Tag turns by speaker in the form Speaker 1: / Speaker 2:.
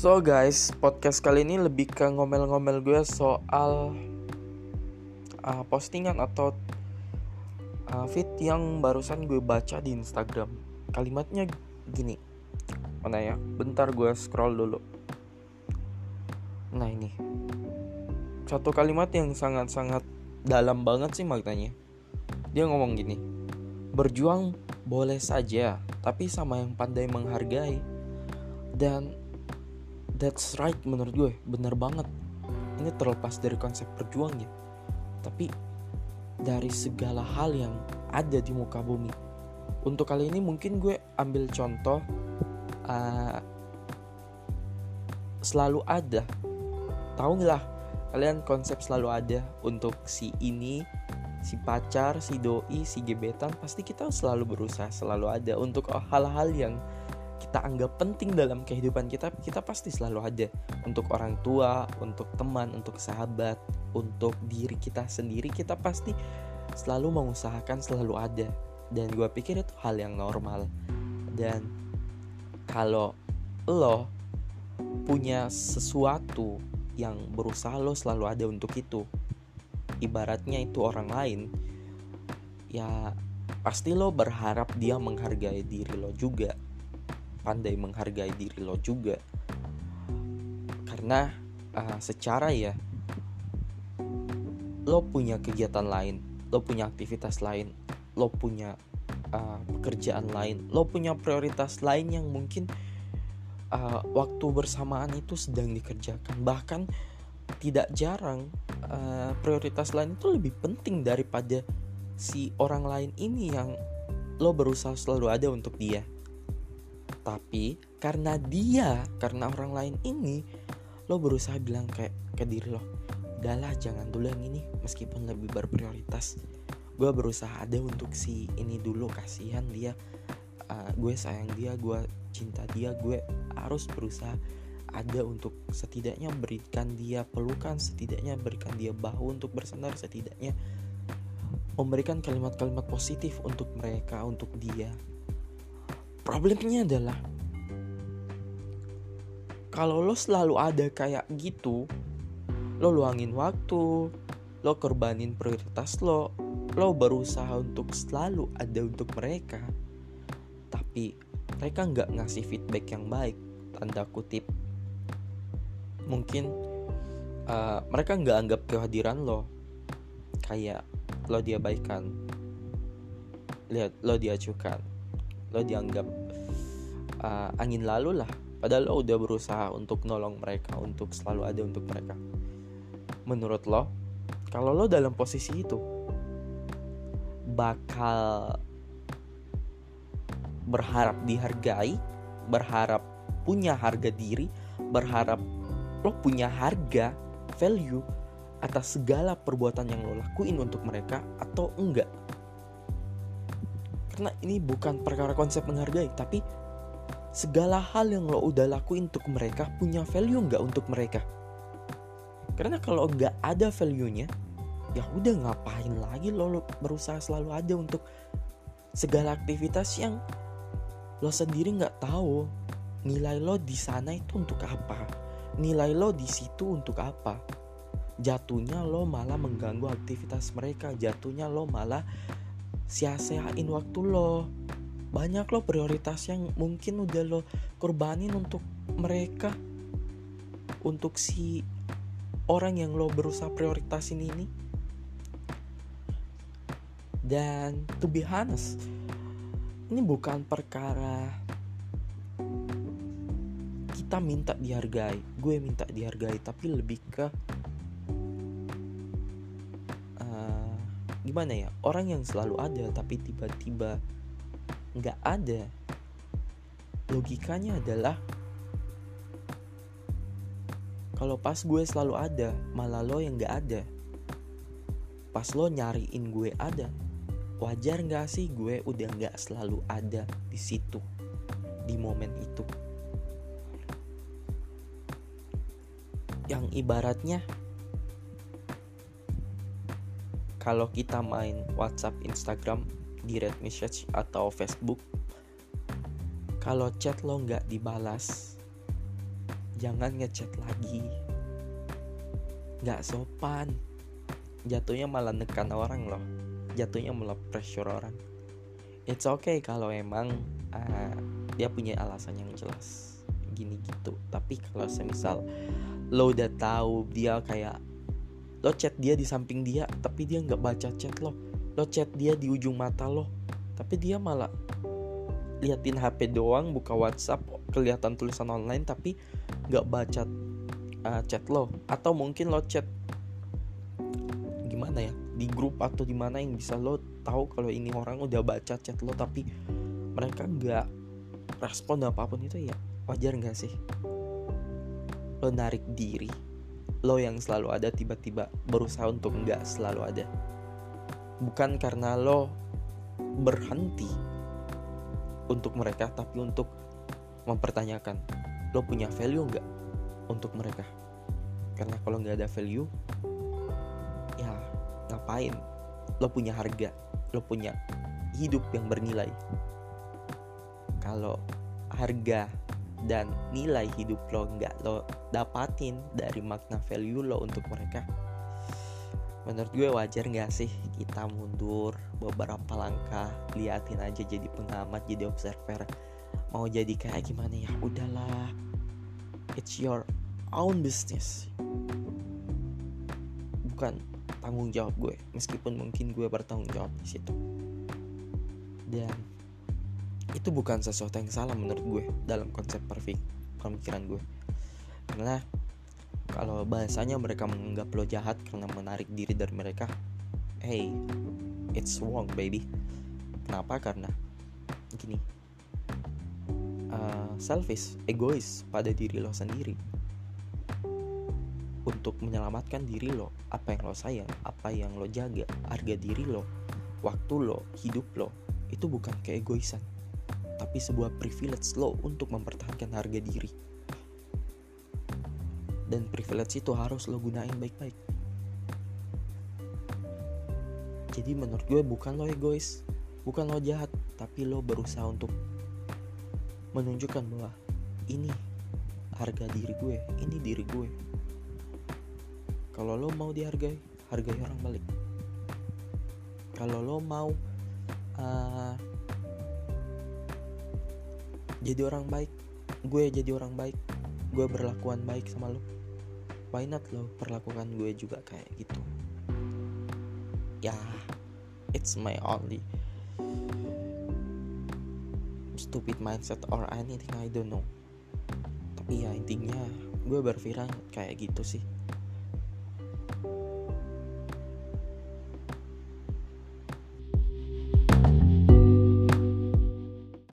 Speaker 1: So guys, podcast kali ini lebih ke ngomel-ngomel gue soal uh, postingan atau uh, feed yang barusan gue baca di Instagram. Kalimatnya gini, mana ya? Bentar gue scroll dulu. Nah ini, satu kalimat yang sangat-sangat dalam banget sih maknanya. Dia ngomong gini, berjuang boleh saja, tapi sama yang pandai menghargai. Dan that's right menurut gue. Bener banget. Ini terlepas dari konsep berjuang ya. Tapi dari segala hal yang ada di muka bumi. Untuk kali ini mungkin gue ambil contoh uh, selalu ada. Tahu nggak lah kalian konsep selalu ada untuk si ini si pacar si doi si gebetan pasti kita selalu berusaha selalu ada untuk hal-hal yang kita anggap penting dalam kehidupan kita, kita pasti selalu ada untuk orang tua, untuk teman, untuk sahabat, untuk diri kita sendiri. Kita pasti selalu mengusahakan selalu ada, dan gue pikir itu hal yang normal. Dan kalau lo punya sesuatu yang berusaha lo selalu ada untuk itu, ibaratnya itu orang lain, ya pasti lo berharap dia menghargai diri lo juga pandai menghargai diri lo juga. Karena uh, secara ya lo punya kegiatan lain lo punya aktivitas lain lo punya uh, pekerjaan lain lo punya prioritas lain yang mungkin uh, waktu bersamaan itu sedang dikerjakan. Bahkan tidak jarang uh, prioritas lain itu lebih penting daripada si orang lain ini yang lo berusaha selalu ada untuk dia tapi karena dia karena orang lain ini lo berusaha bilang kayak ke diri lo udahlah jangan dulu yang ini meskipun lebih berprioritas. Gue berusaha ada untuk si ini dulu kasihan dia. Uh, gue sayang dia gue cinta dia gue harus berusaha ada untuk setidaknya berikan dia pelukan setidaknya berikan dia bahu untuk bersandar setidaknya memberikan kalimat-kalimat positif untuk mereka untuk dia problemnya adalah kalau lo selalu ada kayak gitu lo luangin waktu lo korbanin prioritas lo lo berusaha untuk selalu ada untuk mereka tapi mereka nggak ngasih feedback yang baik tanda kutip. Mungkin uh, mereka nggak anggap kehadiran lo kayak lo diabaikan lihat lo diacukan lo dianggap uh, angin lalu lah. Padahal lo udah berusaha untuk nolong mereka untuk selalu ada untuk mereka. Menurut lo kalau lo dalam posisi itu bakal berharap dihargai berharap punya harga diri berharap lo punya harga value atas segala perbuatan yang lo lakuin untuk mereka atau enggak karena ini bukan perkara konsep menghargai tapi segala hal yang lo udah lakuin untuk mereka punya value nggak untuk mereka? Karena kalau nggak ada value-nya ya udah ngapain lagi lo, lo berusaha selalu ada untuk segala aktivitas yang lo sendiri nggak tahu nilai lo di sana itu untuk apa nilai lo di situ untuk apa. Jatuhnya lo malah mengganggu aktivitas mereka jatuhnya lo malah sia-siain waktu lo. Banyak lo prioritas yang mungkin udah lo korbanin untuk mereka. Untuk si orang yang lo berusaha prioritasin ini. Dan to be honest ini bukan perkara kita minta dihargai gue minta dihargai tapi lebih ke gimana ya orang yang selalu ada tapi tiba-tiba nggak ada logikanya adalah kalau pas gue selalu ada malah lo yang nggak ada. Pas lo nyariin gue ada wajar nggak sih gue udah nggak selalu ada di situ di momen itu? Yang ibaratnya kalau kita main WhatsApp, Instagram, direct message atau Facebook, kalau chat lo nggak dibalas, jangan ngechat lagi. Nggak sopan. Jatuhnya malah nekan orang loh. Jatuhnya malah pressure orang. It's okay kalau emang uh, dia punya alasan yang jelas. Gini gitu. Tapi kalau semisal lo udah tahu dia kayak lo chat dia di samping dia tapi dia nggak baca chat lo. Lo chat dia di ujung mata lo tapi dia malah liatin HP doang buka WhatsApp kelihatan tulisan online tapi nggak baca uh, chat lo. Atau mungkin lo chat gimana ya di grup atau di mana yang bisa lo tahu kalau ini orang udah baca chat lo tapi mereka nggak respon apa pun itu ya wajar nggak sih? Lo narik diri lo yang selalu ada tiba-tiba berusaha untuk nggak selalu ada. Bukan karena lo berhenti untuk mereka tapi untuk mempertanyakan lo punya value nggak untuk mereka? Karena kalau nggak ada value ya ngapain? Lo punya harga lo punya hidup yang bernilai. Kalau harga dan nilai hidup lo nggak lo dapatin dari makna value lo untuk mereka. Menurut gue wajar nggak sih kita mundur beberapa langkah liatin aja jadi pengamat jadi observer. Mau jadi kayak gimana ya? Udahlah. It's your own business. Bukan tanggung jawab gue meskipun mungkin gue bertanggung jawab di situ. Dan itu bukan sesuatu yang salah menurut gue dalam konsep perfect pemikiran gue. Karena kalau bahasanya mereka menganggap lo jahat karena menarik diri dari mereka hey it's wrong baby. Kenapa? Karena gini uh, selfish egois pada diri lo sendiri. Untuk menyelamatkan diri lo apa yang lo sayang apa yang lo jaga harga diri lo waktu lo hidup lo itu bukan keegoisan tapi sebuah privilege lo untuk mempertahankan harga diri. Dan privilege itu harus lo gunain baik-baik. Jadi menurut gue bukan lo egois bukan lo jahat tapi lo berusaha untuk menunjukkan bahwa ini harga diri gue ini diri gue. Kalau lo mau dihargai hargai orang balik. Kalau lo mau uh, jadi orang baik. Gue jadi orang baik. Gue berlakuan baik sama lo. Why not lo perlakukan gue juga kayak gitu? Ya yeah, it's my only stupid mindset or anything I don't know. Tapi ya intinya gue berpikiran kayak gitu sih